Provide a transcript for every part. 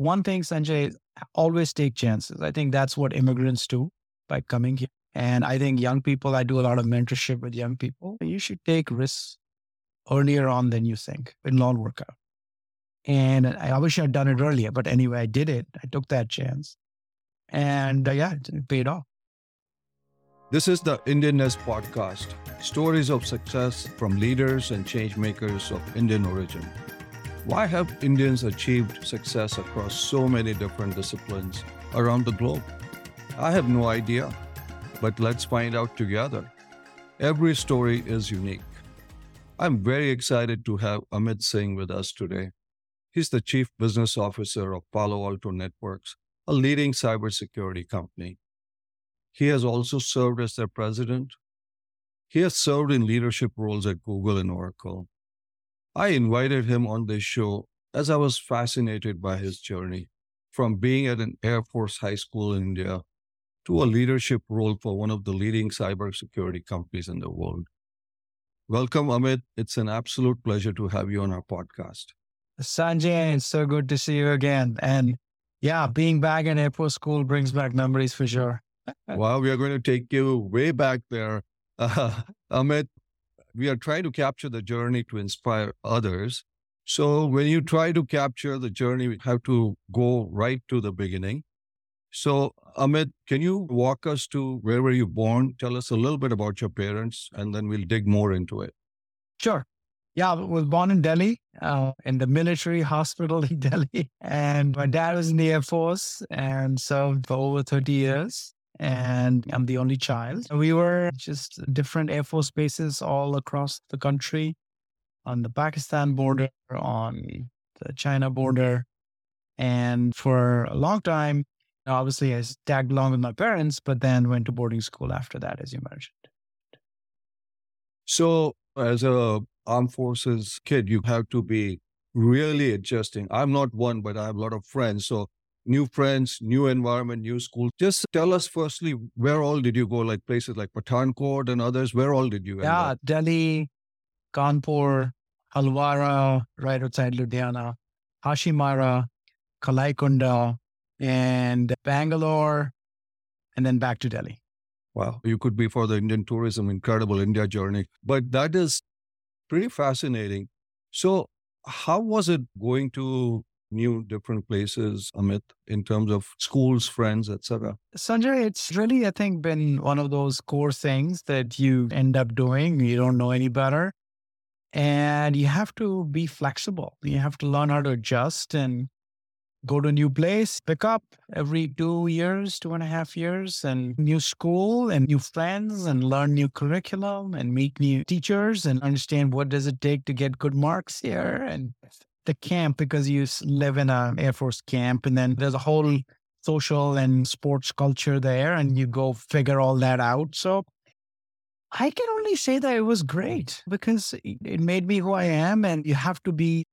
one thing, Sanjay, always take chances. I think that's what immigrants do by coming here. And I think young people, I do a lot of mentorship with young people. You should take risks earlier on than you think. It'll all work out. And I wish I'd done it earlier, but anyway, I did it. I took that chance. And uh, yeah, it paid off. This is the Indianness podcast stories of success from leaders and change makers of Indian origin. Why have Indians achieved success across so many different disciplines around the globe? I have no idea, but let's find out together. Every story is unique. I'm very excited to have Amit Singh with us today. He's the Chief Business Officer of Palo Alto Networks, a leading cybersecurity company. He has also served as their president. He has served in leadership roles at Google and Oracle. I invited him on this show as I was fascinated by his journey from being at an Air Force high school in India to a leadership role for one of the leading cybersecurity companies in the world. Welcome, Amit. It's an absolute pleasure to have you on our podcast. Sanjay, it's so good to see you again. And yeah, being back in Air Force School brings back memories for sure. wow, we are going to take you way back there. Uh, Amit, we are trying to capture the journey to inspire others. So when you try to capture the journey, we have to go right to the beginning. So Amit, can you walk us to where were you born? Tell us a little bit about your parents, and then we'll dig more into it. Sure. Yeah, I was born in Delhi, uh, in the military hospital in Delhi. And my dad was in the Air Force and served for over 30 years and I'm the only child. We were just different Air Force bases all across the country on the Pakistan border, on the China border. And for a long time, obviously, I tagged along with my parents, but then went to boarding school after that, as you mentioned. So, as a armed forces kid, you have to be really adjusting. I'm not one, but I have a lot of friends. So new friends, new environment, new school. Just tell us firstly, where all did you go? Like places like Pathankot and others. Where all did you? Yeah, Delhi, Kanpur, Halwara, right outside Ludhiana, Hashimara, Kalaikunda, and Bangalore, and then back to Delhi. Wow, you could be for the Indian tourism, incredible India journey. But that is pretty fascinating. So, how was it going to new different places amit in terms of schools friends etc sanjay it's really i think been one of those core things that you end up doing. You don't know any better. And you have to be flexible. You have to learn how to adjust and go to a new place pick up every two years two and a half years and new school and new friends and learn new curriculum and meet new teachers and understand what does it take to get good marks here and the camp because you live in an Air Force camp and then there's a whole social and sports culture there and you go figure all that out. So I can only say that it was great because it made me who I am and you have to be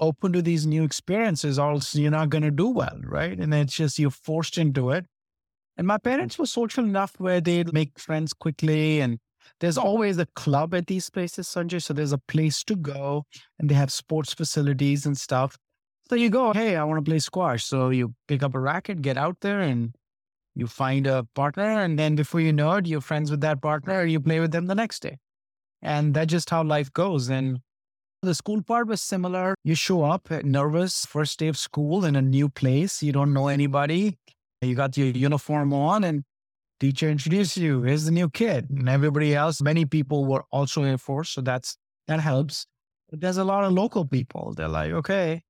open to these new experiences or else you're not going to do well, right? And it's just you're forced into it. And my parents were social enough where they'd make friends quickly and there's always a club at these places, Sanjay. So there's a place to go and they have sports facilities and stuff. So you go, hey, I want to play squash. So you pick up a racket, get out there and you find a partner. And then before you know it, you're friends with that partner you play with them the next day. And that's just how life goes. And the school part was similar. You show up eh, nervous, first day of school in a new place. You don't know anybody. You got your uniform on and teacher introduce you. Here's the new kid. And everybody else, many people were also Air Force. So that's, that helps. But there's a lot of local people. They're like, okay,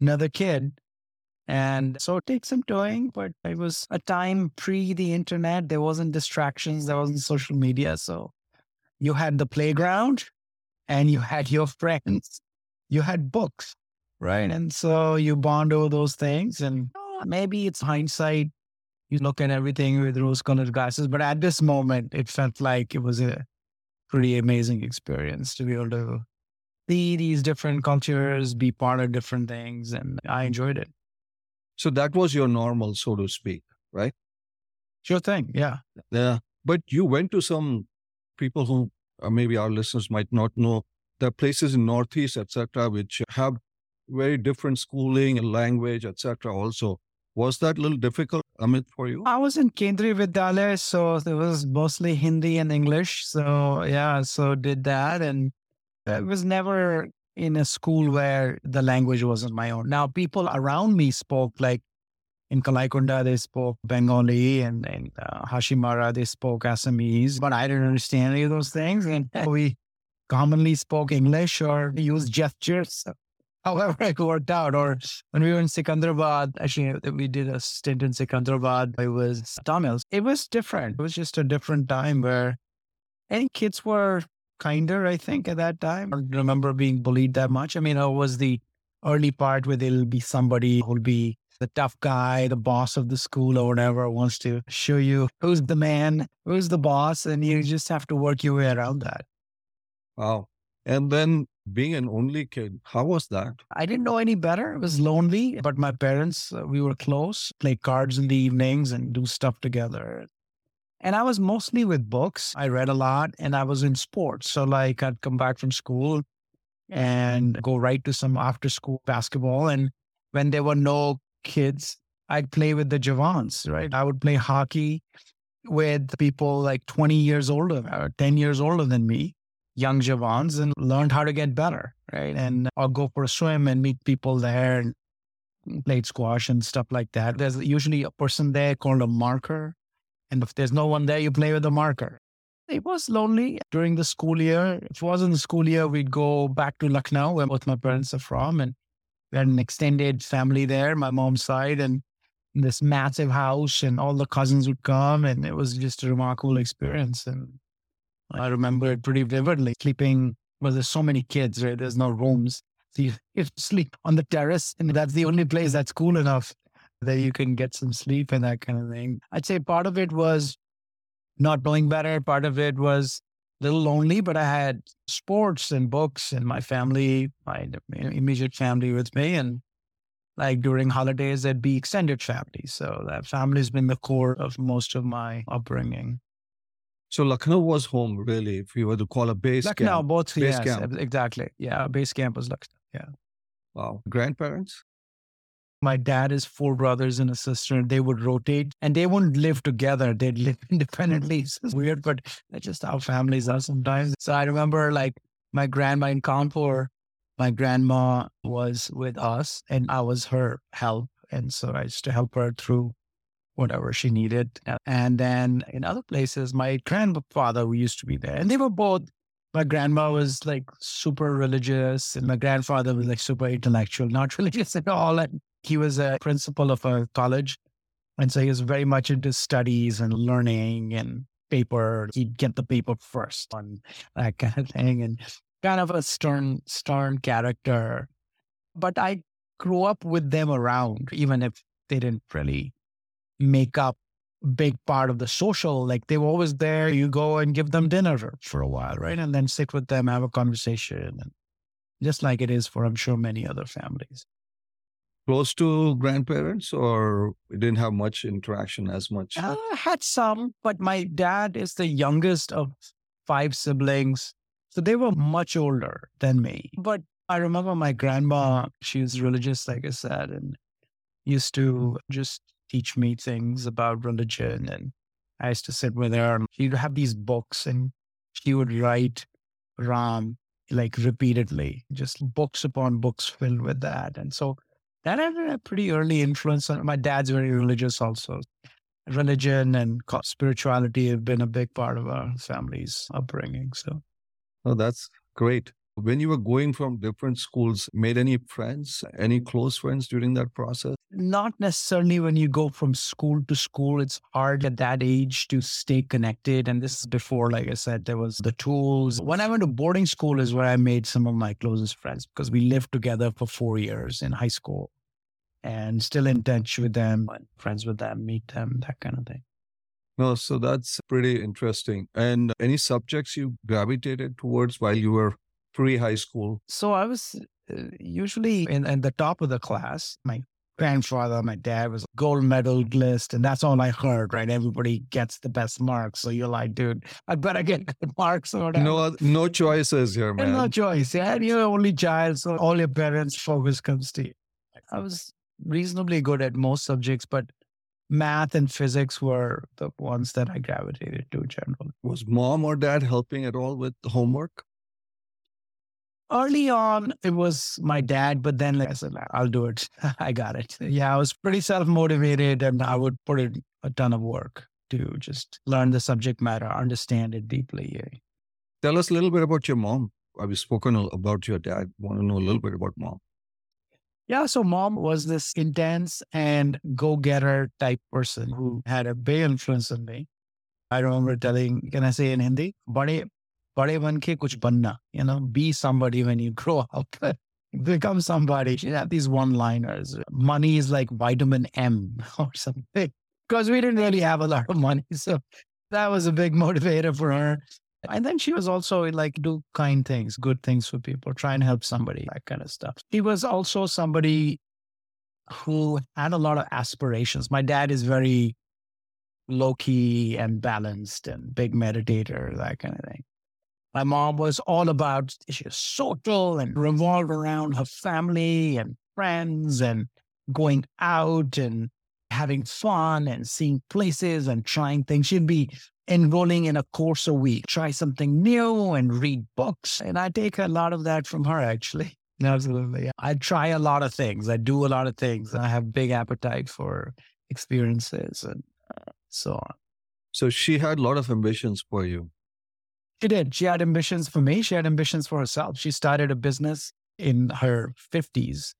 another kid. And so it takes some doing, but it was a time pre the internet. There wasn't distractions. There wasn't social media. So you had the playground and you had your friends. You had books, right? And so you bond over those things. And ah, maybe it's hindsight you look at everything with rose colored glasses. But at this moment, it felt like it was a pretty amazing experience to be able to see these different cultures, be part of different things. And I enjoyed it. So that was your normal, so to speak, right? Sure thing. Yeah. Yeah. But you went to some people who uh, maybe our listeners might not know. There are places in Northeast, etc., which have very different schooling and language, etc. Also, was that a little difficult, Amit, for you? I was in Kendriya Vidyalaya, so it was mostly Hindi and English. So yeah, so did that, and it was never in a school where the language wasn't my own. Now people around me spoke like in Kalaikunda, they spoke Bengali and in uh, Hashimara, they spoke Assamese, but I didn't understand any of those things. And we commonly spoke English or used gestures. However, it worked out. Or when we were in Secunderabad, actually, we did a stint in Secunderabad. It was Tamil. It was different. It was just a different time where any kids were kinder, I think, at that time. I don't remember being bullied that much. I mean, it was the early part where there'll be somebody who'll be the tough guy, the boss of the school or whatever wants to show you who's the man, who's the boss, and you just have to work your way around that. Wow. And then being an only kid, how was that? I didn't know any better. It was lonely, but my parents, uh, we were close, play cards in the evenings and do stuff together. And I was mostly with books. I read a lot and I was in sports. So, like, I'd come back from school and go right to some after school basketball. And when there were no kids, I'd play with the Jawans, right? I would play hockey with people like 20 years older or 10 years older than me, young Jawans, and learned how to get better, right? Mm-hmm. And I'll go for a swim and meet people there and played squash and stuff like that. There's usually a person there called a marker. And if there's no one there, you play with a marker. It was lonely during the school year. If it wasn't the school year, we'd go back to Lucknow, where both my parents are from, and we had an extended family there, my mom's side, and this massive house, and all the cousins would come, and it was just a remarkable experience. And I remember it pretty vividly. Sleeping, well, there's so many kids, right? There's no rooms. So you, you sleep on the terrace, and that's the only place that's cool enough that you can get some sleep and that kind of thing. I'd say part of it was not knowing better. Part of it was a little lonely, but I had sports and books and my family, my immediate family with me. And like during holidays, there'd be extended family. So that family has been the core of most of my upbringing. So Lucknow was home, really, if you were to call a base Lucknow, camp. both, base yes, camp. exactly. Yeah, base camp was Lucknow. Yeah. Wow. Grandparents? My dad has four brothers and a sister, they would rotate and they wouldn't live together. They'd live independently. It's weird, but that's just how families are sometimes. So I remember like my grandma in Kanpur, my grandma was with us and I was her help. And so I used to help her through whatever she needed. And then in other places, my grandfather who used to be there, and they were both my grandma was like super religious and my grandfather was like super intellectual, not religious at all. And he was a principal of a college. And so he was very much into studies and learning and paper. He'd get the paper first on that kind of thing and kind of a stern, stern character. But I grew up with them around, even if they didn't really make up big part of the social. Like they were always there. You go and give them dinner for, a while, right? And then sit with them, have a conversation. And just like it is for, I'm sure, many other families. Close to grandparents, or didn't have much interaction as much? Uh, I had some, but my dad is the youngest of five siblings. So they were much older than me. But I remember my grandma, she was religious, like I said, and used to just teach me things about religion. And I used to sit with her she'd have these books and she would write Ram like repeatedly, just books upon books filled with that. And so that had a pretty early influence on my dad's very religious also. Religion and spirituality have been a big part of our family's upbringing. So, oh, that's great. When you were going from different schools, made any friends, any close friends during that process? Not necessarily when you go from school to school. It's hard at that age to stay connected. And this is before, like I said, there was the tools. When I went to boarding school is where I made some of my closest friends because we lived together for four years in high school and still in touch with them, friends with them, meet them, that kind of thing. No, so that's pretty interesting. And any subjects you gravitated towards while you were pre high school? So I was uh, usually in, in the top of the class. My grandfather, my dad was gold medalist, and that's all I heard, right? Everybody gets the best marks. So you're like, dude, I better get good marks or whatever. No, no choices here, man. no choice. Yeah. And you're only child, so all your parents' focus comes to you. I was reasonably good at most subjects, but math and physics were the ones that I gravitated to generally. Was mom or dad helping at all with the homework? Early on, it was my dad, but then like I said, I'll do it. I got it. Yeah, I was pretty self motivated and I would put in a ton of work to just learn the subject matter, understand it deeply. Tell us a little bit about your mom. I've spoken about your dad. Want to know a little bit about mom. Yeah, so mom was this intense and go getter type person who had a big influence on me. I remember telling, can I say in Hindi? Bade, bade ban ke kuch banna, you know, be somebody when you grow up. Become somebody. She had these one liners. Money is like vitamin M or something. Because we didn't really have a lot of money. So that was a big motivator for her. And then she was also like, do kind things, good things for people, try and help somebody, that kind of stuff. She was also somebody who had a lot of aspirations. My dad is very low key and balanced and big meditator, that kind of thing. My mom was all about, she was social and revolved around her family and friends and going out and having fun and seeing places and trying things. She'd be enrolling in a course a week, try something new and read books. And I take a lot of that from her, actually. Absolutely. I try a lot of things. I do a lot of things. I have big appetite for experiences and uh, so on. So she had a lot of ambitions for you. She did. She had ambitions for me. She had ambitions for herself. She started a business in her 50s,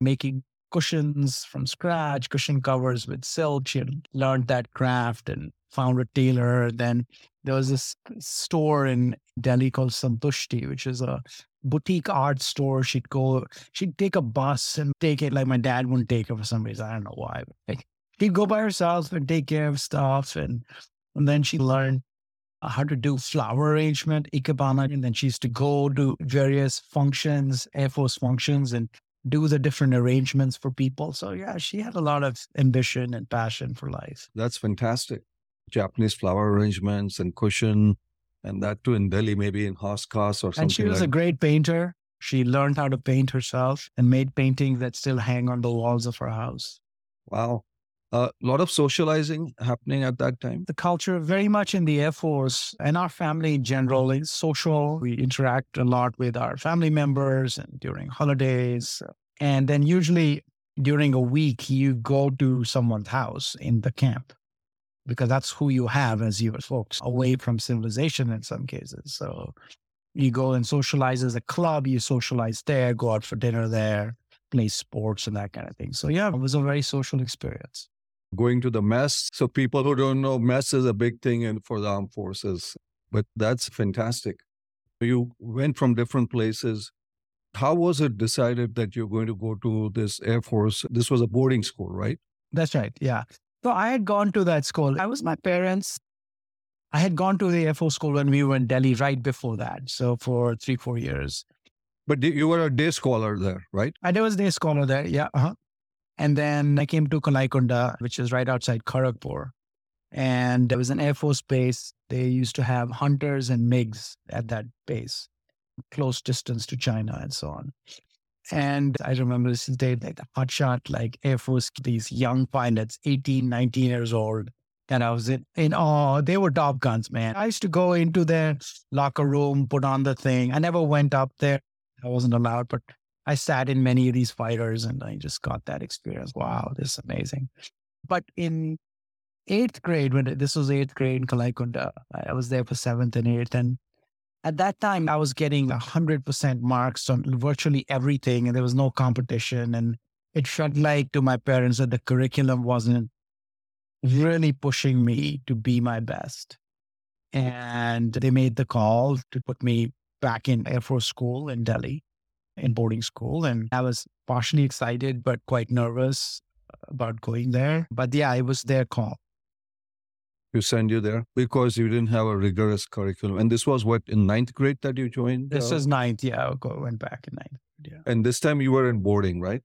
making cushions from scratch, cushion covers with silk. She had learned that craft and found a tailor. Then there was this store in Delhi called Santushti, which is a boutique art store. She'd go, she'd take a bus and take it like my dad wouldn't take her for some reason. I don't know why. Like, she'd go by herself and take care of stuff. And, and then she learned Uh, how to do flower arrangement, ikebana. And then she used to go to various functions, Air Force functions, and do the different arrangements for people. So yeah, she had a lot of ambition and passion for life. That's fantastic. Japanese flower arrangements and cushion, and that too in Delhi, maybe in Hauz Khas or something. And she was like a great painter. She learned how to paint herself and made paintings that still hang on the walls of her house. Wow. A lot of socializing happening at that time. The culture, very much in the Air Force and our family in general, is social. We interact a lot with our family members and during holidays. And then usually during a week, you go to someone's house in the camp because that's who you have as your folks away from civilization in some cases. So you go and socialize as a club, you socialize there, go out for dinner there, play sports and that kind of thing. So yeah, it was a very social experience. Going to the mess. So people who don't know, mess is a big thing in, for the armed forces, but that's fantastic. You went from different places. How was it decided that you're going to go to this Air Force? This was a boarding school, right? That's right. Yeah. So I had gone to that school. I was my parents. I had gone to the Air Force school when we were in Delhi right before that. So for three, four years. But you were a day scholar there, right? I was a day scholar there. Yeah. Uh-huh. And then I came to Kalaikunda, which is right outside Kharagpur. And there was an Air Force base. They used to have hunters and MiGs at that base, close distance to China and so on. And I remember this day, like the hotshot, like Air Force, these young pilots, 18, 19 years old. And I was in, in awe. They were top guns, man. I used to go into their locker room, put on the thing. I never went up there. I wasn't allowed, but I sat in many of these fighters and I just got that experience. Wow, this is amazing. But in eighth grade, when this was eighth grade in Kalaikunda, I was there for seventh and eighth. And at that time, I was getting 100% marks on virtually everything, and there was no competition. And it felt like to my parents that the curriculum wasn't really pushing me to be my best. And they made the call to put me back in Air Force School in Delhi, in boarding school. And I was partially excited, but quite nervous about going there. But yeah, it was their call to send you there because you didn't have a rigorous curriculum. And this was what in ninth grade that you joined? This uh, was ninth. Yeah, I went back in ninth. Yeah. And this time you were in boarding, right?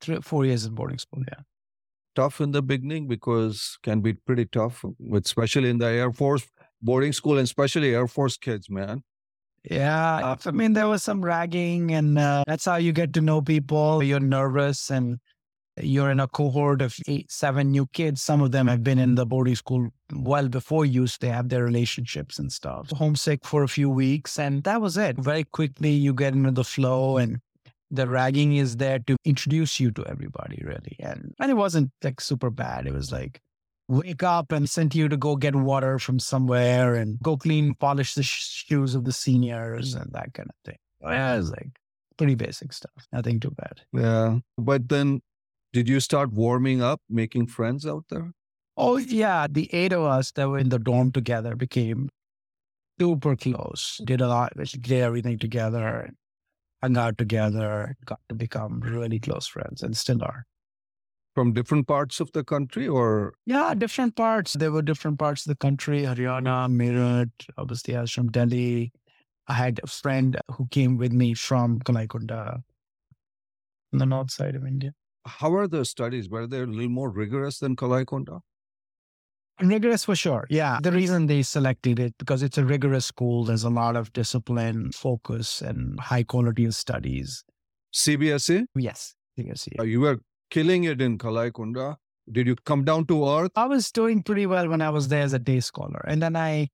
three, four years in boarding school. Yeah. Tough in the beginning because can be pretty tough, with especially in the Air Force boarding school and especially Air Force kids, man. Yeah, I mean there was some ragging, and uh, that's how you get to know people. You're nervous, and you're in a cohort of eight, seven new kids. Some of them have been in the boarding school well before you. So they have their relationships and stuff. Homesick for a few weeks, and that was it. Very quickly, you get into the flow, and the ragging is there to introduce you to everybody, really. And and it wasn't like super bad. It was like wake up and sent you to go get water from somewhere and go clean, polish the shoes of the seniors and that kind of thing. Yeah, it's like pretty basic stuff. Nothing too bad. Yeah. But then did you start warming up, making friends out there? Oh, yeah. The eight of us that were in the dorm together became super close, did a lot, did everything together, hung out together, got to become really close friends and still are from different parts of the country or? Yeah different parts. There were different parts of the country. Haryana meerut obviously i was from delhi. I had a friend who came with me from kalaikunda on the north side of india. How are the studies? Were they a little more rigorous than kalaikunda rigorous for sure yeah. The reason they selected it because it's a rigorous school there's a lot of discipline focus and high quality of studies. Cbse yes cbse uh, you were killing it in Kalaikunda. Did you come down to earth? I was doing pretty well when I was there as a day scholar. And then I,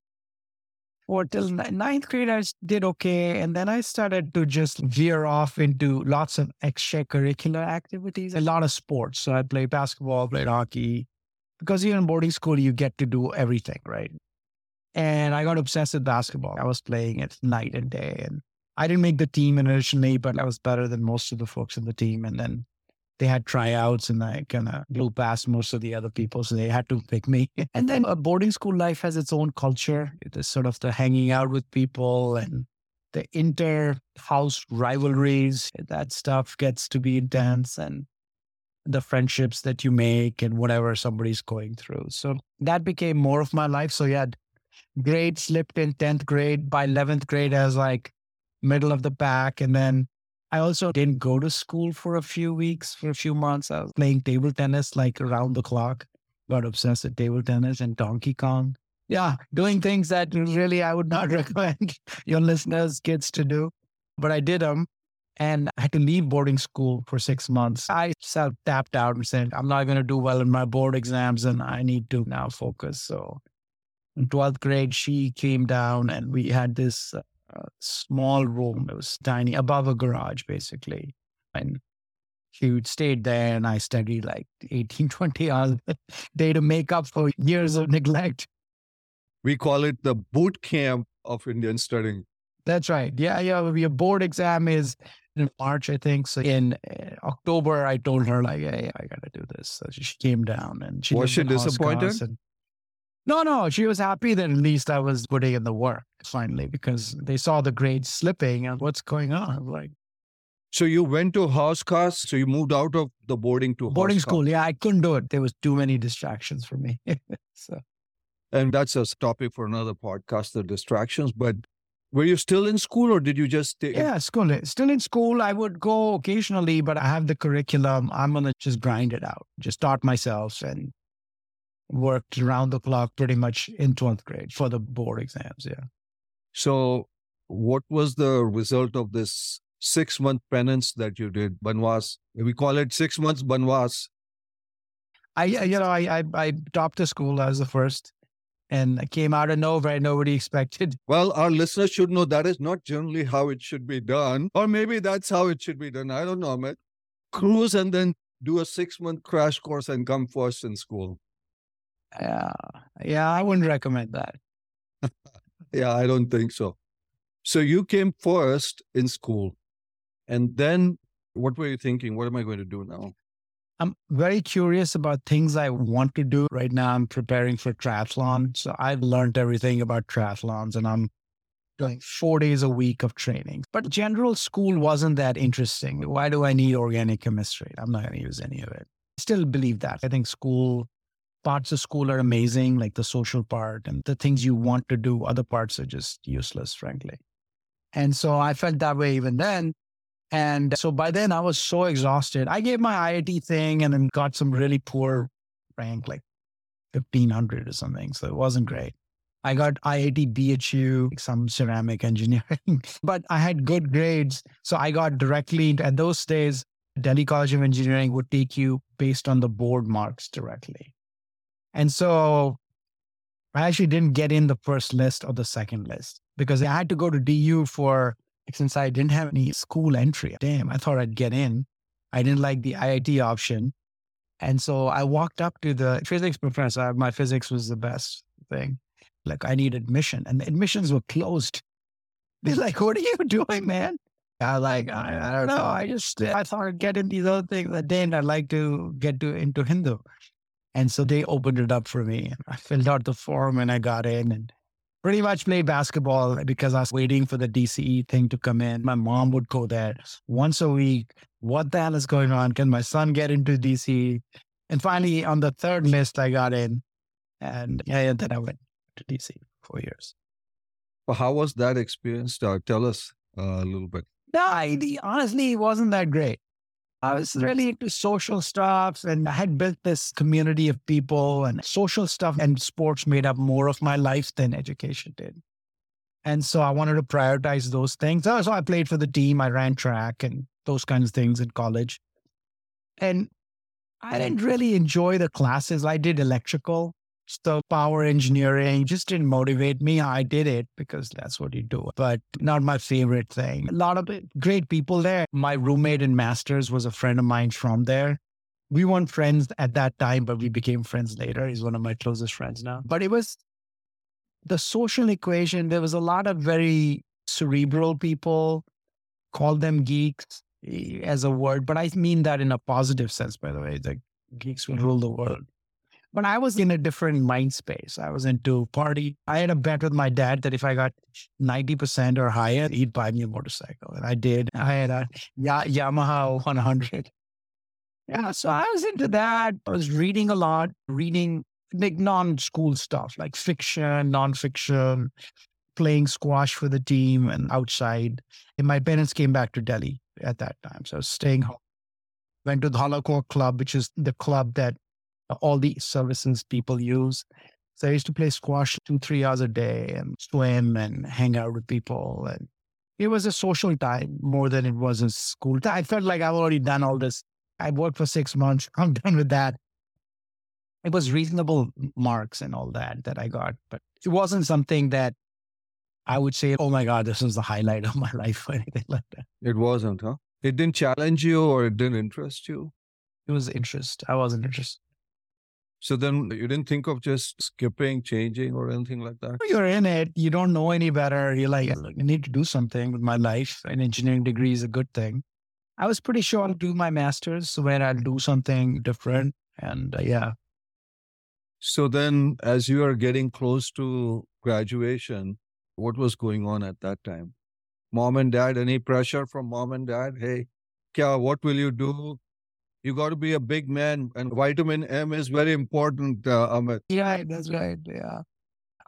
or till ninth grade, I did okay. And then I started to just veer off into lots of extracurricular activities, a lot of sports. So I played basketball, played hockey, because even in boarding school, you get to do everything, right? And I got obsessed with basketball. I was playing it night and day. And I didn't make the team initially, but I was better than most of the folks in the team. And then they had tryouts and I kind of blew past most of the other mm. people. So they had to pick me. And then a boarding school life has its own culture. It is sort of the hanging out with people and the inter house rivalries. That stuff gets to be intense and the friendships that you make and whatever somebody's going through. So that became more of my life. So yeah, grade slipped in 10th grade. By 11th grade, I was like middle of the pack. And then I also didn't go to school for a few weeks, for a few months. I was playing table tennis like around the clock. Got obsessed with table tennis and Donkey Kong. Yeah, doing things that really I would not recommend your listeners, kids to do. But I did them and I had to leave boarding school for six months. I self tapped out and said, I'm not going to do well in my board exams and I need to now focus. So in 12th grade, she came down and we had this uh, a small room. It was tiny, above a garage, basically. And she stayed there, and I studied like 18, 20 hours a day to make up for years of neglect. We call it the boot camp of Indian studying. That's right. Yeah, yeah. Your board exam is in March, I think. So in uh, October, I told her like, "Hey, I got to do this." So she came down, and she was she disappointed. And, no, no, she was happy that at least I was putting in the work finally because they saw the grades slipping and what's going on. like, so you went to house cast. So you moved out of the boarding to boarding school. Yeah, I couldn't do it. There was too many distractions for me. so, and that's a topic for another podcast, the distractions. But were you still in school or did you just stay? Yeah, school. Still in school. I would go occasionally, but I have the curriculum. I'm going to just grind it out, just start myself and worked around the clock pretty much in 12th grade for the board exams. Yeah. So, what was the result of this six month penance that you did, Banwas? We call it six months Banwas. I, you know, I, I, I topped the school as the first and I came out of nowhere. Nobody expected. Well, our listeners should know that is not generally how it should be done, or maybe that's how it should be done. I don't know, man. Cruise and then do a six month crash course and come first in school. Yeah. Yeah. I wouldn't recommend that. yeah, I don't think so. So you came first in school. And then what were you thinking? What am I going to do now? I'm very curious about things I want to do. Right now, I'm preparing for triathlon. So I've learned everything about triathlons and I'm doing four days a week of training. But general school wasn't that interesting. Why do I need organic chemistry? I'm not going to use any of it. Still believe that. I think school parts of school are amazing, like the social part and the things you want to do. Other parts are just useless, frankly. And so I felt that way even then. And so by then I was so exhausted. I gave my IIT thing and then got some really poor rank, like 1500 or something. So it wasn't great. I got IIT BHU, some ceramic engineering, but I had good grades. So I got directly into, at those days, Delhi College of Engineering would take you based on the board marks directly. And so I actually didn't get in the first list or the second list because I had to go to DU for, since I didn't have any school entry. Damn, I thought I'd get in. I didn't like the IIT option. And so I walked up to the physics professor. My physics was the best thing. Like I need admission and the admissions were closed. They're like, what are you doing, man? I like, I, I don't know. I just, I thought I'd get in these other things. Day and I'd like to get to into Hindu. And so they opened it up for me. I filled out the form and I got in and pretty much played basketball because I was waiting for the DCE thing to come in. My mom would go there once a week. What the hell is going on? Can my son get into DCE? And finally, on the third list, I got in. And yeah, then I went to DC for years. Well, how was that experience? Uh, tell us uh, a little bit. No, I, honestly, it wasn't that great. I was really into social stuff and I had built this community of people and social stuff and sports made up more of my life than education did. And so I wanted to prioritize those things. So I played for the team, I ran track and those kinds of things in college. And I didn't really enjoy the classes. I did electrical so power engineering just didn't motivate me. I did it because that's what you do, but not my favorite thing. A lot of great people there. My roommate in masters was a friend of mine from there. We weren't friends at that time, but we became friends later. He's one of my closest friends now. But it was the social equation. There was a lot of very cerebral people, call them geeks eh, as a word, but I mean that in a positive sense, by the way. The geeks will rule the world but I was in a different mind space. I was into party. I had a bet with my dad that if I got 90% or higher, he'd buy me a motorcycle. And I did. I had a Yamaha 100. Yeah, so I was into that. I was reading a lot, reading like non school stuff like fiction, non-fiction, playing squash for the team and outside. And my parents came back to Delhi at that time. So I was staying home. Went to the Holocaust Club, which is the club that all the services people use. So I used to play squash two, three hours a day and swim and hang out with people. And it was a social time more than it was a school time. I felt like I've already done all this. I worked for six months. I'm done with that. It was reasonable marks and all that that I got, but it wasn't something that I would say, oh my God, this was the highlight of my life or anything like that. It wasn't, huh? It didn't challenge you or it didn't interest you? It was interest. I wasn't interested. So then you didn't think of just skipping, changing, or anything like that? You're in it. You don't know any better. You're like, I need to do something with my life. An engineering degree is a good thing. I was pretty sure I'll do my master's where I'll do something different. And uh, yeah. So then, as you are getting close to graduation, what was going on at that time? Mom and dad, any pressure from mom and dad? Hey, Kya, what will you do? You got to be a big man, and vitamin M is very important, uh, Amit. Yeah, that's right. Yeah.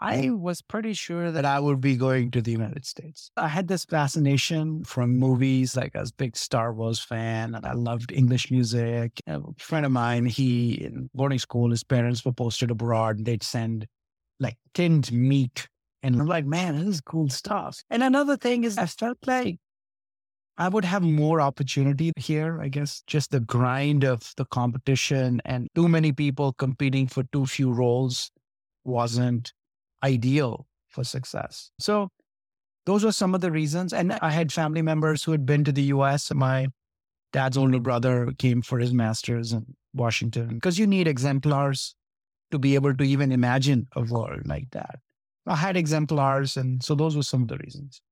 I was pretty sure that I would be going to the United States. I had this fascination from movies, like I was a big Star Wars fan, and I loved English music. A friend of mine, he in boarding school, his parents were posted abroad, and they'd send like tinned meat. And I'm like, man, this is cool stuff. And another thing is, I felt like I would have more opportunity here. I guess just the grind of the competition and too many people competing for too few roles wasn't ideal for success. So those were some of the reasons. And I had family members who had been to the US. My dad's older brother came for his master's in Washington because you need exemplars to be able to even imagine a world like that. I had exemplars. And so those were some of the reasons.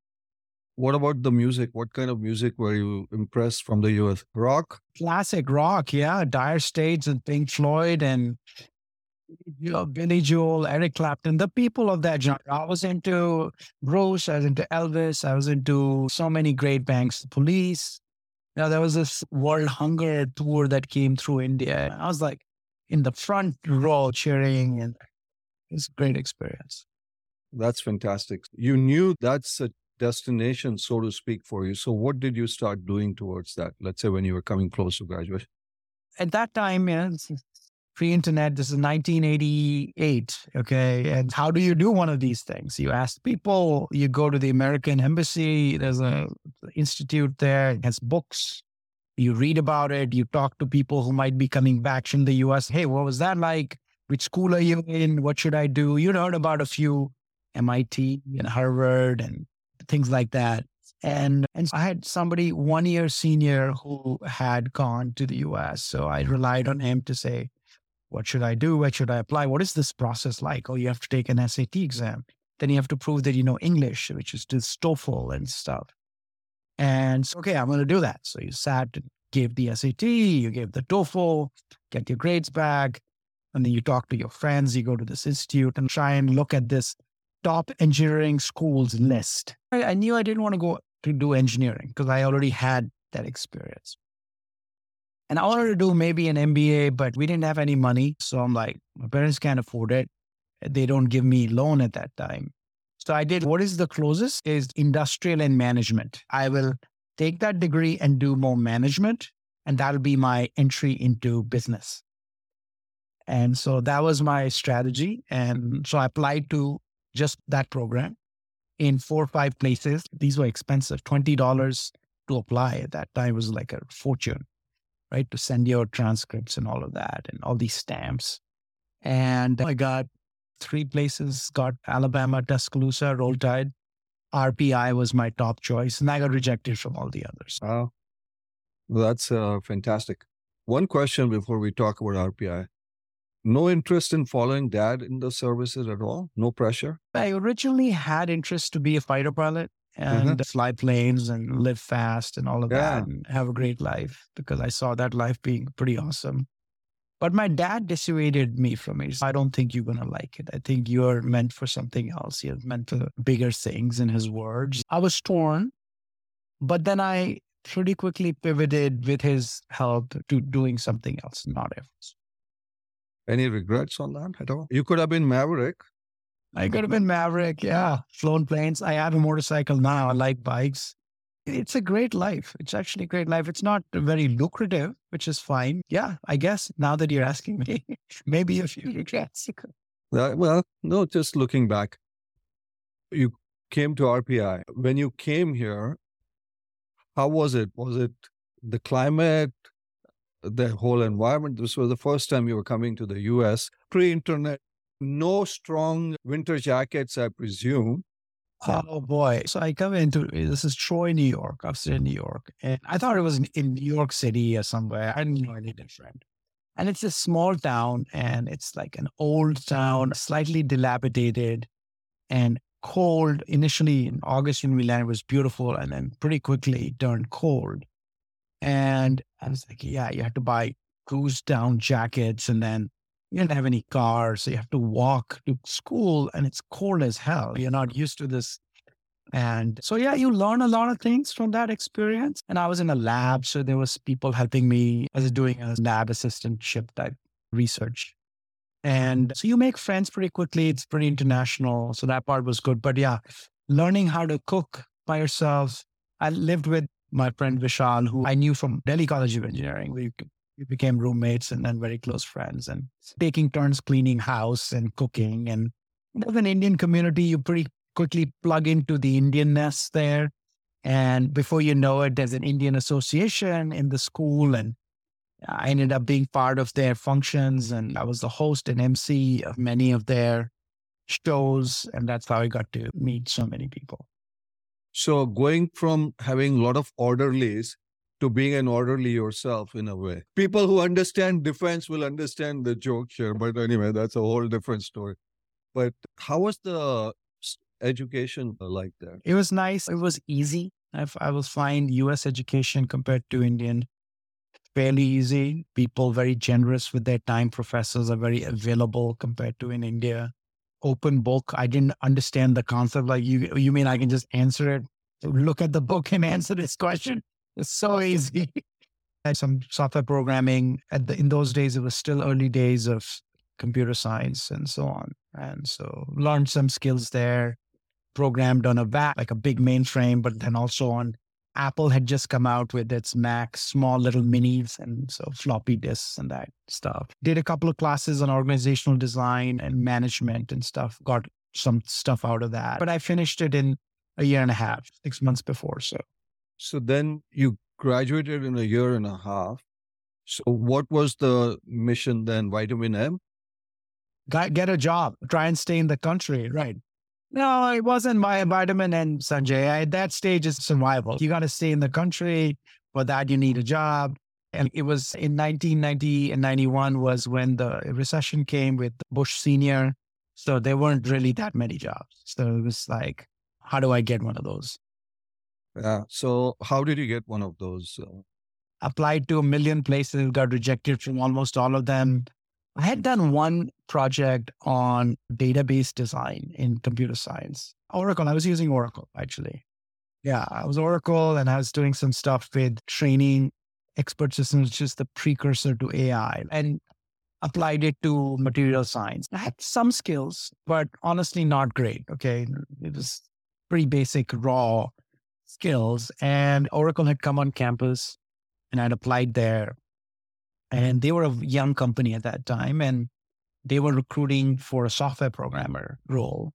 What about the music? What kind of music were you impressed from the US? Rock? Classic rock, yeah. Dire Straits and Pink Floyd and you know, Billy Joel, Eric Clapton, the people of that genre. I was into Bruce, I was into Elvis, I was into so many great bands, the police. You know, there was this World Hunger tour that came through India. I was like in the front row cheering, and it's a great experience. That's fantastic. You knew that's a destination, so to speak, for you. So, what did you start doing towards that? Let's say when you were coming close to graduation. At that time, yeah, pre-internet. This is 1988. Okay, and how do you do one of these things? You ask people. You go to the American embassy. There's a institute there. It has books. You read about it. You talk to people who might be coming back from the U.S. Hey, what was that like? Which school are you in? What should I do? You heard about a few MIT and Harvard and things like that. And, and I had somebody one year senior who had gone to the US. So I relied on him to say, what should I do? Where should I apply? What is this process like? Oh, you have to take an SAT exam. Then you have to prove that you know English, which is this TOEFL and stuff. And so, okay, I'm going to do that. So you sat and gave the SAT, you gave the TOEFL, get your grades back. And then you talk to your friends, you go to this institute and try and look at this top engineering schools list. I, I knew I didn't want to go to do engineering because I already had that experience. And I wanted to do maybe an MBA, but we didn't have any money. So I'm like, my parents can't afford it. They don't give me loan at that time. So I did what is the closest is industrial and management. I will take that degree and do more management, and that'll be my entry into business. And so that was my strategy. And so I applied to just that program in four or five places. These were expensive. $20 to apply at that time was like a fortune, right? To send your transcripts and all of that and all these stamps. And I got three places, got Alabama, Tuscaloosa, Roll Tide. RPI was my top choice, and I got rejected from all the others. Wow. Well, that's uh, fantastic. One question before we talk about RPI no interest in following dad in the services at all? No pressure? I originally had interest to be a fighter pilot and mm-hmm. fly planes and live fast and all of yeah. that and have a great life because I saw that life being pretty awesome. But my dad dissuaded me from it. I don't think you're going to like it. I think you're meant for something else. You're meant for bigger things, in his words. I was torn, but then I pretty quickly pivoted with his help to doing something else, not Force. Any regrets on that at all? You could have been Maverick. I could have been Maverick. Yeah. Flown planes. I have a motorcycle now. I like bikes. It's a great life. It's actually a great life. It's not very lucrative, which is fine. Yeah. I guess now that you're asking me, maybe a few regrets. Uh, well, no, just looking back, you came to RPI. When you came here, how was it? Was it the climate? The whole environment. This was the first time you were coming to the US, pre internet, no strong winter jackets, I presume. Oh boy. So I come into this is Troy, New York, upstate New York. And I thought it was in, New York City or somewhere. I didn't know any different. And it's a small town and it's like an old town, slightly dilapidated and cold. Initially in August when we landed, it was beautiful and then pretty quickly turned cold. And I was like, yeah, you have to buy goose down jackets and then you don't have any cars. So you have to walk to school and it's cold as hell. You're not used to this. And so, yeah, you learn a lot of things from that experience. And I was in a lab. So there was people helping me. I was doing a lab assistantship type research. And so you make friends pretty quickly. It's pretty international. So that part was good. But yeah, learning how to cook by yourself. I lived with my friend Vishal, who I knew from Delhi College of Engineering. We, we became roommates and then very close friends and taking turns cleaning house and cooking. And as an Indian community, you pretty quickly plug into the Indianness there. And before you know it, there's an Indian association in the school. And I ended up being part of their functions. And I was the host and MC of many of their shows. And that's how I got to meet so many people. So going from having a lot of orderlies to being an orderly yourself in a way. People who understand defense will understand the joke here, but anyway, that's a whole different story. But how was the education like there? It was nice. It was easy. I, I was fine. US education compared to Indian, fairly easy. People very generous with their time. Professors are very available compared to in India open book. I didn't understand the concept. Like you, you mean I can just answer it? Look at the book and answer this question. It's so easy. Had Some software programming. At the, in those days, it was still early days of computer science and so on. And so learned some skills there. programmed on a VAX, like a big mainframe, but then also on Apple had just come out with its Mac, small little minis and so floppy disks and that stuff. Did a couple of classes on organizational design and management and stuff. Got some stuff out of that. But I finished it in a year and a half, six months before. So, so then you graduated in a year and a half. So, what was the mission then? Vitamin M? Get a job, try and stay in the country, right? No, it wasn't my vitamin and Sanjay. At that stage, it's survival. You got to stay in the country. For that, you need a job. And it was in 1990 and 91 was when the recession came with Bush Senior. So there weren't really that many jobs. So it was like, how do I get one of those? Yeah. So how did you get one of those? Uh... Applied to a million places, got rejected from almost all of them. I had done one project on database design in computer science. Oracle, I was using Oracle actually. Yeah, I was Oracle and I was doing some stuff with training expert systems, just the precursor to AI, and applied it to material science. I had some skills, but honestly, not great. Okay. It was pretty basic, raw skills. And Oracle had come on campus and I'd applied there. And they were a young company at that time. And they were recruiting for a software programmer role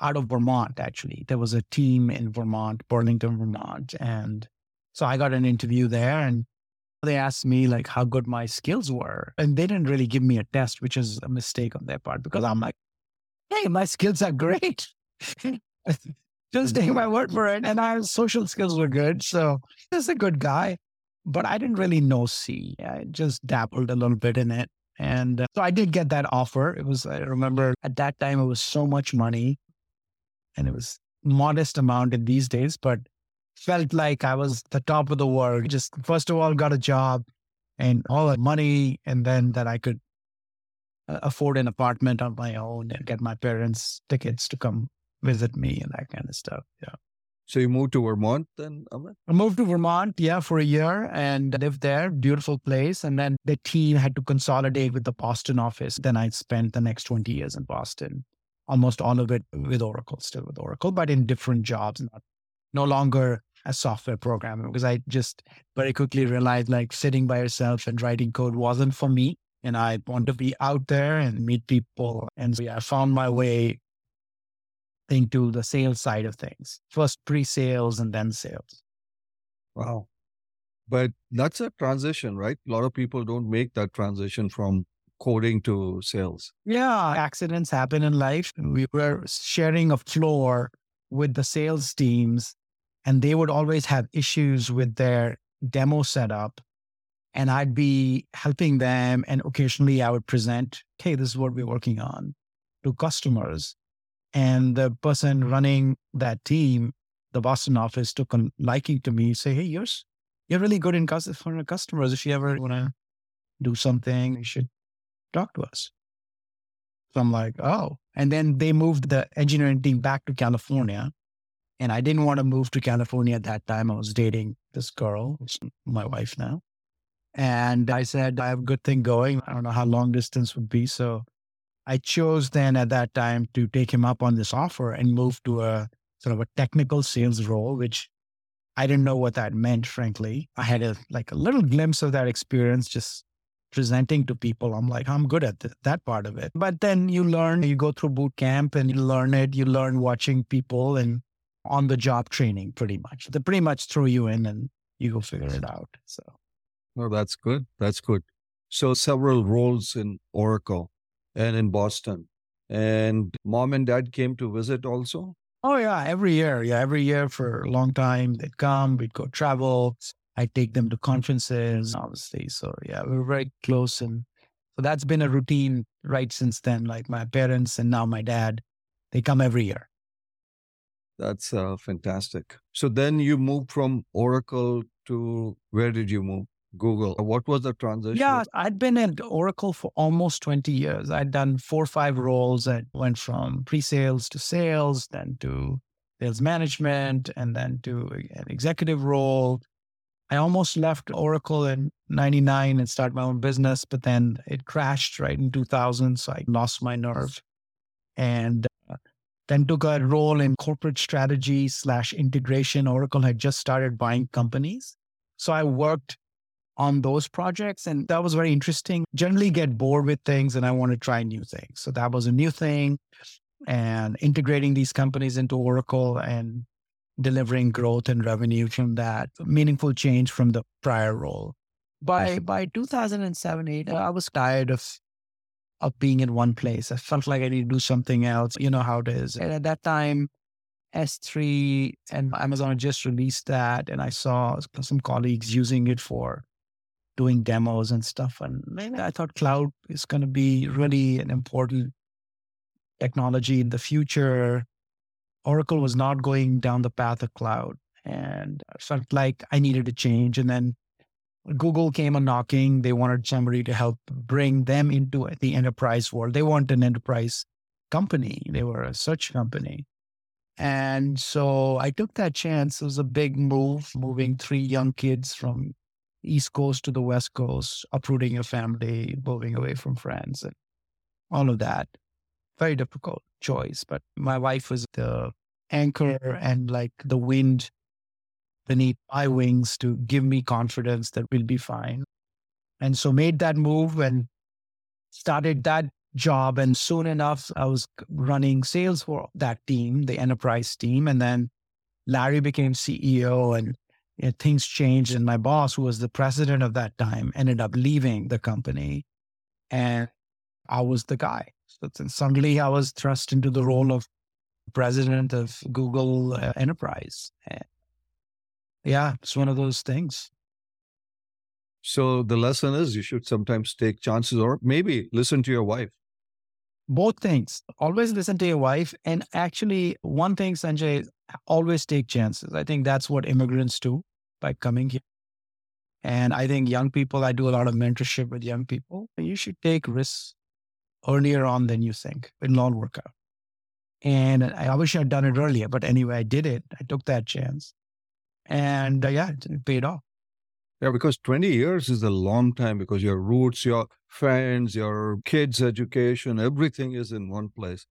out of Vermont, actually. There was a team in Vermont, Burlington, Vermont. And so I got an interview there and they asked me like how good my skills were. And they didn't really give me a test, which is a mistake on their part because I'm like, hey, my skills are great. Just take my word for it. And our social skills were good. So he's a good guy. But I didn't really know C. I just dabbled a little bit in it. And uh, so I did get that offer. It was, I remember at that time, it was so much money and it was modest amount in these days, but felt like I was the top of the world. Just first of all, got a job and all the money, and then that I could uh, afford an apartment on my own and get my parents tickets to come visit me and that kind of stuff. Yeah. So you moved to Vermont then? I moved to Vermont, yeah, for a year and lived there. Beautiful place. And then the team had to consolidate with the Boston office. Then I spent the next 20 years in Boston, almost all of it with Oracle, still with Oracle, but in different jobs, not, no longer a software programmer, because I just very quickly realized like sitting by yourself and writing code wasn't for me. And I want to be out there and meet people. And so yeah, I found my way into the sales side of things. First pre sales and then sales. Wow. But that's a transition, right? A lot of people don't make that transition from coding to sales. Yeah, accidents happen in life. We were sharing a floor with the sales teams, and they would always have issues with their demo setup. And I'd be helping them. And occasionally I would present, hey, this is what we're working on to customers. And the person running that team, the Boston office, took a liking to me, say, hey, you're, you're really good in of customers. If you ever want to do something, you should talk to us. So I'm like, oh. And then they moved the engineering team back to California. And I didn't want to move to California at that time. I was dating this girl, my wife now. And I said, I have a good thing going. I don't know how long distance would be. So I chose then at that time to take him up on this offer and move to a sort of a technical sales role, which I didn't know what that meant, frankly. I had a like a little glimpse of that experience just presenting to people. I'm like, I'm good at th- that part of it. But then you learn, you go through boot camp and you learn it. You learn watching people and on the job training pretty much. They pretty much throw you in and you go figure it out. So, well, that's good. That's good. So, several roles in Oracle and in Boston. And mom and dad came to visit also? Oh, yeah, every year. Yeah, every year for a long time. They'd come, we'd go travel. I'd take them to conferences, obviously. So, yeah, we were very close. And so that's been a routine right since then. Like my parents and now my dad, they come every year. That's uh, fantastic. So then you moved from Oracle to where did you move? Google. What was the transition? Yeah, I'd been at Oracle for almost 20 years. I'd done four or five roles. I went from pre sales to sales, then to sales management, and then to an executive role. I almost left Oracle in 99 and started my own business, but then it crashed right in 2000. So I lost my nerve and uh, then took a role in corporate strategy slash integration. Oracle had just started buying companies. So I worked on those projects and that was very interesting. Generally get bored with things and I want to try new things. So that was a new thing and integrating these companies into Oracle and delivering growth and revenue from that, meaningful change from the prior role. By by 2007, 8, I was tired of of being in one place. I felt like I need to do something else. You know how it is. And at that time, S3 and Amazon just released that, and I saw some colleagues using it for doing demos and stuff. And maybe I thought cloud is going to be really an important technology in the future. Oracle was not going down the path of cloud, and I felt like I needed a change. And then Google came a knocking. They wanted somebody to help bring them into the enterprise world. They weren't an enterprise company, they were a search company. And so I took that chance. It was a big move, moving three young kids from East Coast to the West Coast, uprooting your family, moving away from friends, and all of that. Very difficult choice. But my wife was the anchor and like the wind beneath my wings to give me confidence that we'll be fine. And so made that move and started that job. And soon enough, I was running sales for that team, the enterprise team. And then Larry became CEO and things changed. And my boss, who was the president of that time, ended up leaving the company. And I was the guy. So suddenly I was thrust into the role of president of Google uh, Enterprise. Yeah, it's one of those things. So the lesson is you should sometimes take chances or maybe listen to your wife. Both things. Always listen to your wife. And actually, one thing, Sanjay, always take chances. I think that's what immigrants do by coming here. And I think young people, I do a lot of mentorship with young people. You should take risks earlier on than you think. It'll all work out. And I wish I'd done it earlier, but anyway, I did it. I took that chance. And uh, yeah, it paid off. Yeah, because 20 years is a long time because your roots, your friends, your kids' education, everything is in one place.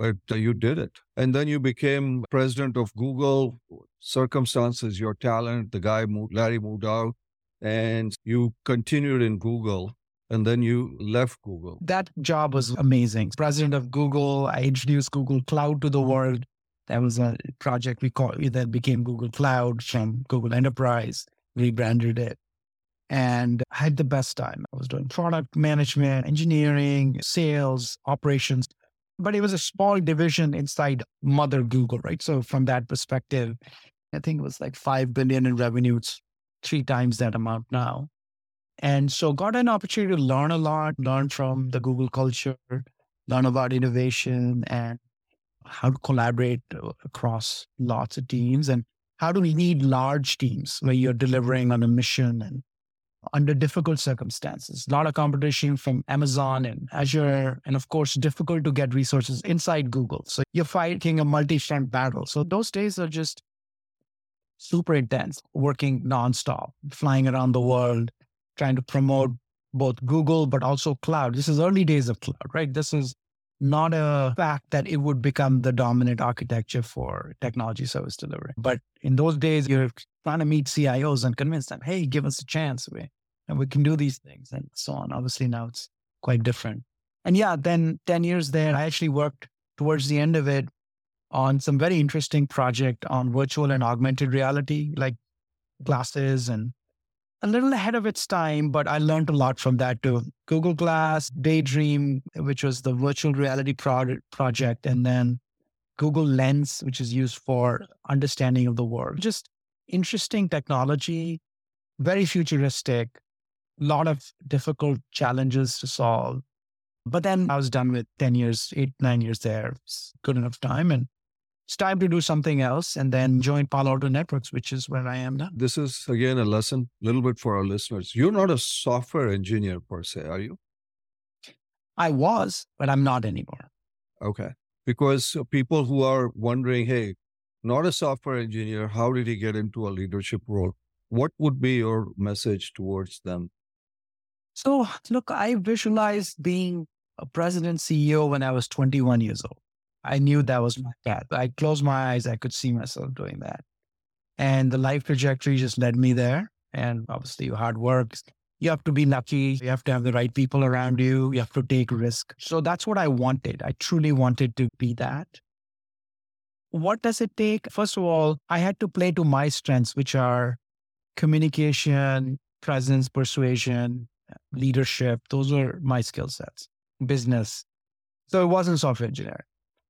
But uh, you did it. And then you became president of Google. Circumstances, your talent, the guy moved, Larry moved out, and you continued in Google. And then you left Google. That job was amazing. President of Google, I introduced Google Cloud to the world. That was a project we called that became Google Cloud from Google Enterprise, rebranded it. And I had the best time. I was doing product management, engineering, sales, operations, but it was a small division inside Mother Google, right? So from that perspective, I think it was like 5 billion in revenue. It's three times that amount now. And so got an opportunity to learn a lot, learn from the Google culture, learn about innovation and how to collaborate uh, across lots of teams and how to lead large teams where you're delivering on a mission and under difficult circumstances. A lot of competition from Amazon and Azure, and of course, difficult to get resources inside Google. So you're fighting a multi front battle. So those days are just super intense, working nonstop, flying around the world, trying to promote both Google, but also cloud. This is early days of cloud, right? This is not a fact that it would become the dominant architecture for technology service delivery. But in those days, you're trying to meet CIOs and convince them, hey, give us a chance. We, and we can do these things and so on. Obviously, now it's quite different. And yeah, then 10 years there, I actually worked towards the end of it on some very interesting project on virtual and augmented reality, like glasses and a little ahead of its time, but I learned a lot from that too. Google Glass, Daydream, which was the virtual reality pro- project, and then Google Lens, which is used for understanding of the world. Just interesting technology, very futuristic, a lot of difficult challenges to solve. But then I was done with 10 years, eight, nine years there. It's good enough time. And it's time to do something else and then join Palo Alto Networks, which is where I am now. This is, again, a lesson a little bit for our listeners. You're not a software engineer per se, are you? I was, but I'm not anymore. Okay. Because uh, people who are wondering, hey, not a software engineer, how did he get into a leadership role? What would be your message towards them? So, look, I visualized being a president CEO when I was 21 years old. I knew that was my path. I closed my eyes, I could see myself doing that. And the life trajectory just led me there. And obviously, hard work. You have to be lucky. You have to have the right people around you. You have to take risk. So that's what I wanted. I truly wanted to be that. What does it take? First of all, I had to play to my strengths, which are communication, presence, persuasion, leadership. Those were my skill sets, business. So it wasn't software engineering.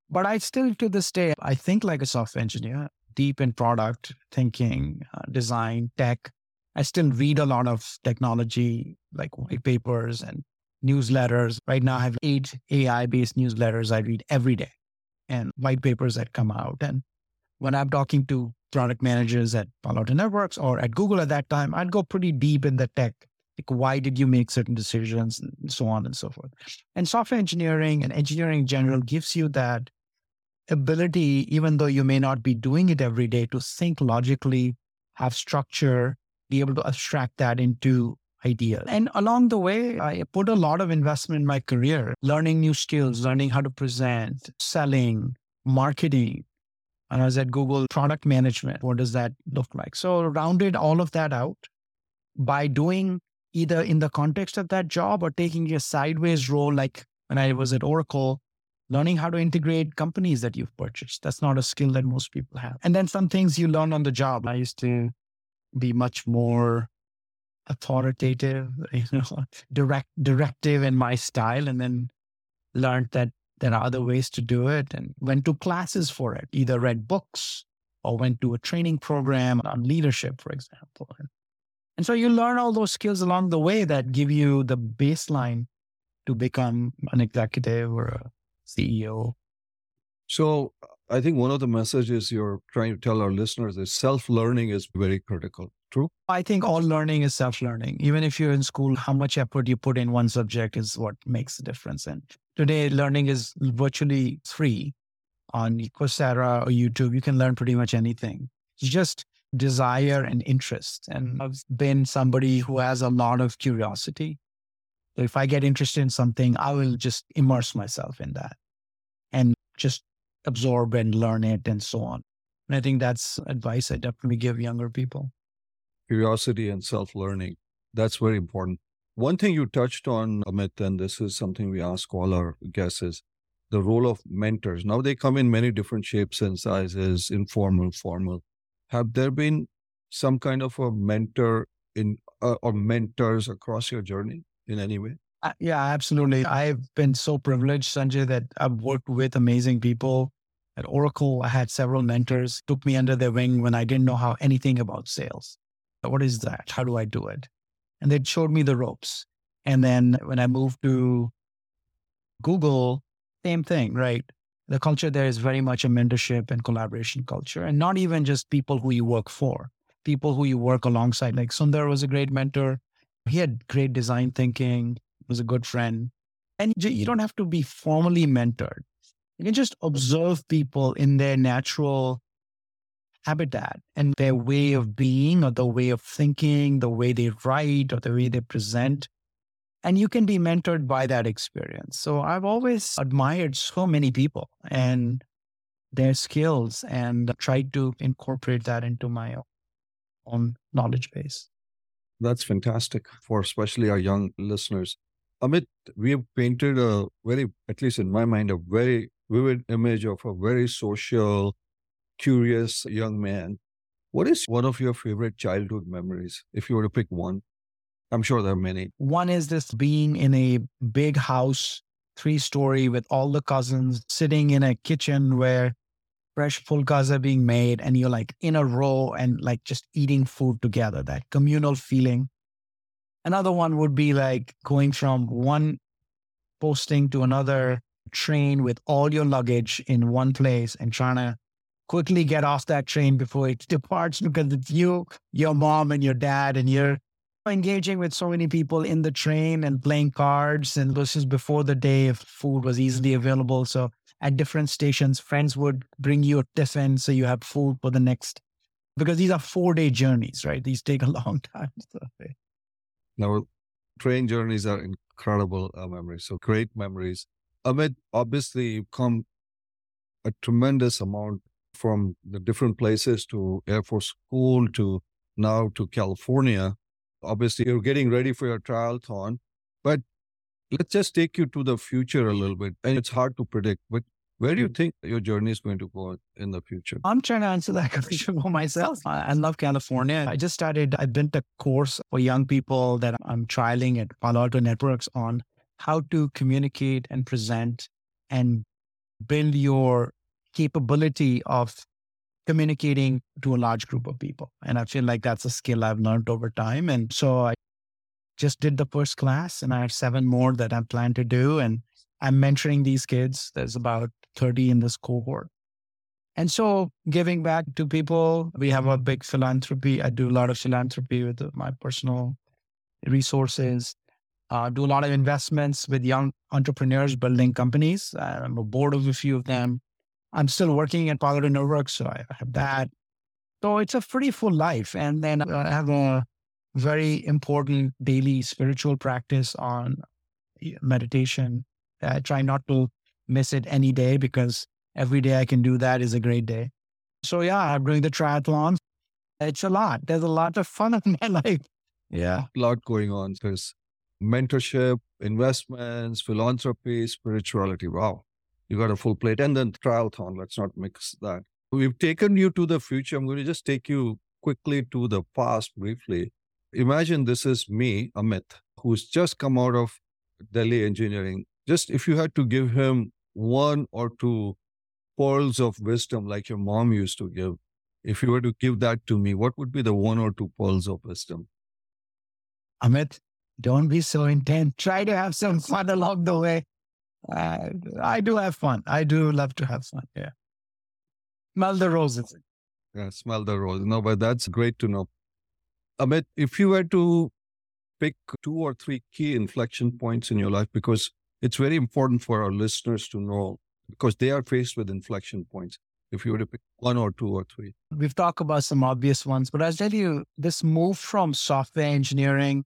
But I still, to this day, I think like a software engineer, deep in product thinking, uh, design, tech. I still read a lot of technology, like white papers and newsletters. Right now, I have eight AI based newsletters I read every day and white papers that come out. And when I'm talking to product managers at Palo Alto Networks or at Google at that time, I'd go pretty deep in the tech. Like, why did you make certain decisions and so on and so forth? And software engineering and engineering in general gives you that ability, even though you may not be doing it every day, to think logically, have structure, be able to abstract that into ideas. And along the way, I put a lot of investment in my career, learning new skills, learning how to present, selling, marketing. And I was at Google product management. What does that look like? So rounded all of that out by doing either in the context of that job or taking a sideways role, like when I was at Oracle, learning how to integrate companies that you've purchased. That's not a skill that most people have. And then some things you learn on the job. I used to be much more authoritative, you know, direct directive in my style, and then learned that there are other ways to do it and went to classes for it, either read books or went to a training program on leadership, for example. And so you learn all those skills along the way that give you the baseline to become an executive or a CEO. So I think one of the messages you're trying to tell our listeners is self learning is very critical. True? I think all learning is self learning. Even if you're in school, how much effort you put in one subject is what makes the difference. And today, learning is virtually free on Coursera or YouTube. You can learn pretty much anything. It's just desire and interest. And I've been somebody who has a lot of curiosity. So if I get interested in something, I will just immerse myself in that and just absorb and learn it and so on. And I think that's advice I definitely give younger people. Curiosity and self learning. That's very important. One thing you touched on, Amit, and this is something we ask all our guests is the role of mentors. Now they come in many different shapes and sizes, informal, formal. Have there been some kind of a mentor in uh, or mentors across your journey in any way? Uh, yeah, absolutely. I've been so privileged, Sanjay, that I've worked with amazing people. At Oracle, I had several mentors, took me under their wing when I didn't know how anything about sales. What is that? How do I do it? And they showed me the ropes. And then when I moved to Google, same thing, right? The culture there is very much a mentorship and collaboration culture, and not even just people who you work for, people who you work alongside. Like Sundar was a great mentor. He had great design thinking was a good friend. And you don't have to be formally mentored. You can just observe people in their natural habitat and their way of being or the way of thinking, the way they write or the way they present. And you can be mentored by that experience. So I've always admired so many people and their skills and tried to incorporate that into my own knowledge base. That's fantastic for especially our young listeners. Amit, we have painted a very, at least in my mind, a very vivid image of a very social, curious young man. What is one of your favorite childhood memories, if you were to pick one? I'm sure there are many. One is this being in a big house, three story, with all the cousins sitting in a kitchen where fresh pulkas are being made, and you're like in a row and like just eating food together, that communal feeling. Another one would be like going from one posting to another train with all your luggage in one place and trying to quickly get off that train before it departs because it's you, your mom, and your dad, and you're engaging with so many people in the train and playing cards. And this is before the day if food was easily available. So at different stations, friends would bring you a tiffin so you have food for the next because these are four day journeys, right? These take a long time. Now, train journeys are incredible uh, memories. So great memories. Amit, obviously, you've come a tremendous amount from the different places to Air Force School to now to California. Obviously, you're getting ready for your triathlon, but let's just take you to the future a little bit. And it's hard to predict, but where do you think your journey is going to go in the future? I'm trying to answer that question for myself. I love California. I just started, I built a course for young people that I'm trialing at Palo Alto Networks on how to communicate and present and build your capability of communicating to a large group of people. And I feel like that's a skill I've learned over time. And so I just did the first class and I have seven more that I plan to do. And I'm mentoring these kids. There's about 30 in this cohort. And so giving back to people, we have a big philanthropy. I do a lot of philanthropy with my personal resources. Uh, do a lot of investments with young entrepreneurs building companies. I'm a board of a few of them. I'm still working at Palo Networks, so I have that. So it's a pretty full life. And then I have a very important daily spiritual practice on eh, meditation I try not to miss it any day because every day I can do that is a great day. So yeah, I'm doing the triathlon. It's a lot. There's a lot of fun in my life. Yeah. A lot going on. There's mentorship, investments, philanthropy, spirituality. Wow. You got a full plate. And then triathlon. Let's not mix that. We've taken you to the future. I'm going to just take you quickly to the past briefly. Imagine this is me, Amit, who's just come out of Delhi engineering just if you had to give him one or two pearls of wisdom like your mom used to give, if you were to give that to me, what would be the one or two pearls of wisdom? Amit, don't be so intense. Try to have some fun along the way. Uh, I do have fun. I do love to have fun. Yeah. Smell the roses. Yeah, smell the roses. No, but that's great to know. Amit, if you were to pick two or three key inflection points in your life, because it's very important for our listeners to know because they are faced with inflection points. If you were to pick one or two or three, we've talked about some obvious ones, but I'll tell you this move from software engineering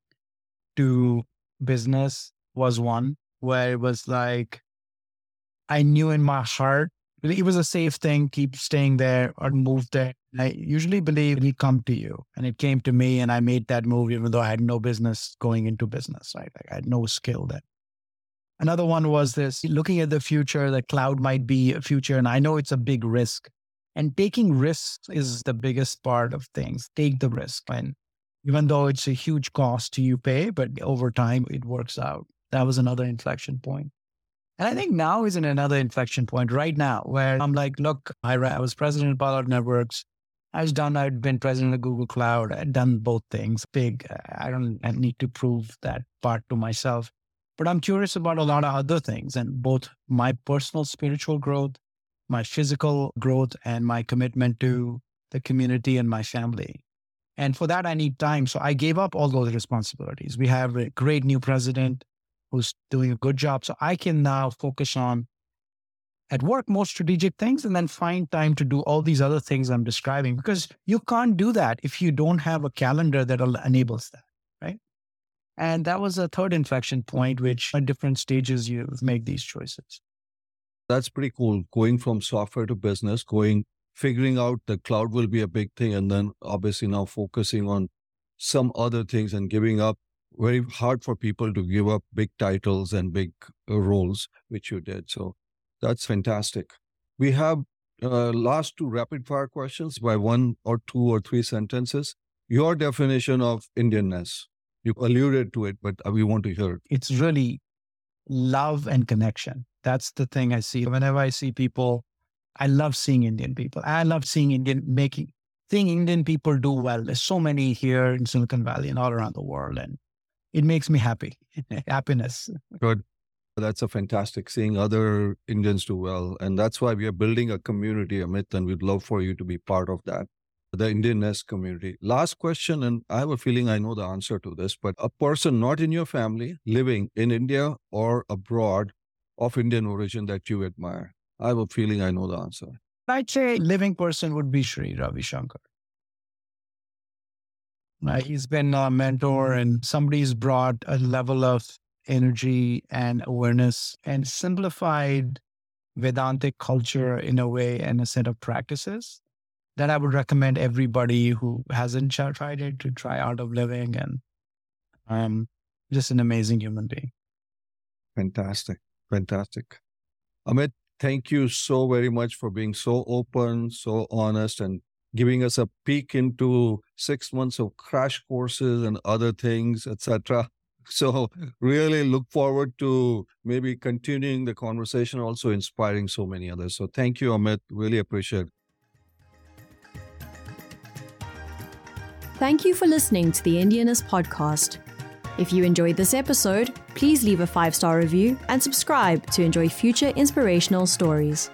to business was one where it was like, I knew in my heart it was a safe thing, keep staying there or move there. I usually believe it'll come to you. And it came to me and I made that move even though I had no business going into business, right? Like I had no skill there. Another one was this looking at the future, the cloud might be a future. And I know it's a big risk. And taking risks is the biggest part of things. Take the risk. And even though it's a huge cost to you pay, but over time it works out. That was another inflection point. And I think now is in another inflection point right now where I'm like, look, I, I was president of Palo Networks. I was done. I'd been president of Google Cloud. I'd done both things big. I don't I need to prove that part to myself. But I'm curious about a lot of other things and both my personal spiritual growth, my physical growth, and my commitment to the community and my family. And for that, I need time. So I gave up all those responsibilities. We have a great new president who's doing a good job. So I can now focus on at work more strategic things and then find time to do all these other things I'm describing because you can't do that if you don't have a calendar that enables that. Right. And that was a third inflection point, which at different stages you make these choices. That's pretty cool. Going from software to business, going, figuring out the cloud will be a big thing. And then obviously now focusing on some other things and giving up. Very hard for people to give up big titles and big uh, roles, which you did. So that's fantastic. We have uh, last two rapid fire questions by one or two or three sentences. Your definition of Indianness. You alluded to it, but we want to hear it. It's really love and connection. That's the thing I see. Whenever I see people, I love seeing Indian people. I love seeing Indian making, seeing Indian people do well. There's so many here in Silicon Valley and all around the world. And it makes me happy. Happiness. Good. That's a fantastic seeing other Indians do well. And that's why we are building a community, Amit, and we'd love for you to be part of that the Indianness community. Last question, and I have a feeling I know the answer to this, but a person not in your family living in India or abroad of Indian origin that you admire. I have a feeling I know the answer. I'd say living person would be Sri Ravi Shankar. Uh, he's been a mentor and somebody's brought a level of energy and awareness and simplified Vedantic culture in a way and a set of practices that I would recommend everybody who hasn't tried it to try Art of Living and um just an amazing human being. Fantastic. Fantastic. Amit, thank you so very much for being so open, so honest, and giving us a peek into six months of crash courses and other things, etc. So really look forward to maybe continuing the conversation, also inspiring so many others. So thank you, Amit. Really appreciate it. Thank you for listening to the Indianness podcast. If you enjoyed this episode, please leave a five star review and subscribe to enjoy future inspirational stories.